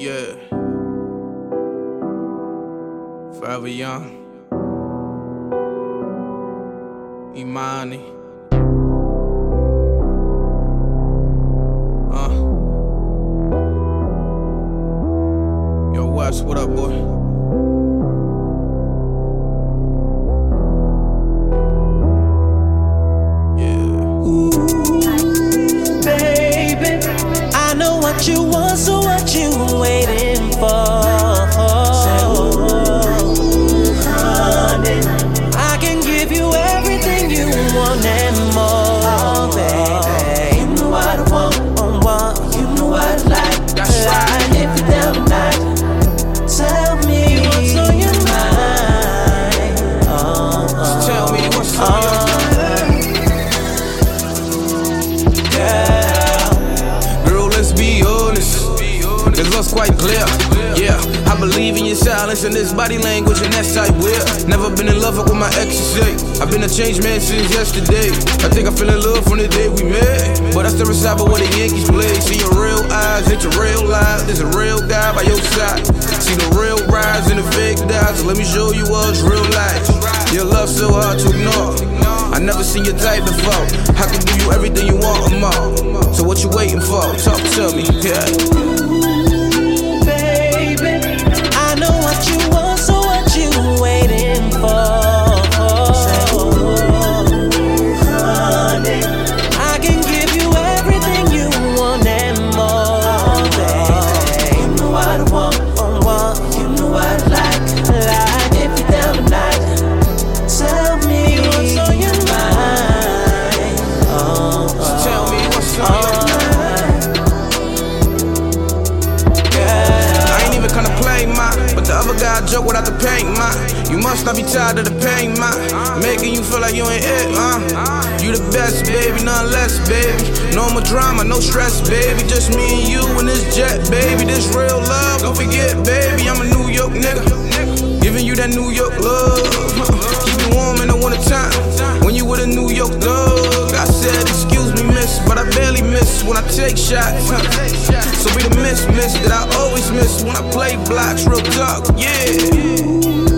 Yeah. Forever young. Emanny. Uh. Yo, West, what up, boy? baby. I know what you want, so Love's quite clear. Yeah, I believe in your silence and this body language, and that's I will. Never been in love with my say. I've been a changed man since yesterday. I think I fell in love from the day we met. But I still reside by where the Yankees play. See your real eyes, hit your real life. There's a real guy by your side. See the real rise and the fake dies. Let me show you what's real life. Your love so hard to ignore. I never seen your type before. I can give you everything you want more. So what you waiting for? Talk to me, yeah. Without the paint, my. You must not be tired of the pain, my. Making you feel like you ain't it, huh? You the best, baby, none less, baby. No more drama, no stress, baby. Just me and you in this jet, baby. This real love, don't forget, baby. I'm a New York nigga. Giving you that New York love. Keep you warm in the winter time. When you with a New York dog. I said, excuse me, miss, but I barely miss when I take shots. Miss, that I always miss when I play blocks, real talk, yeah.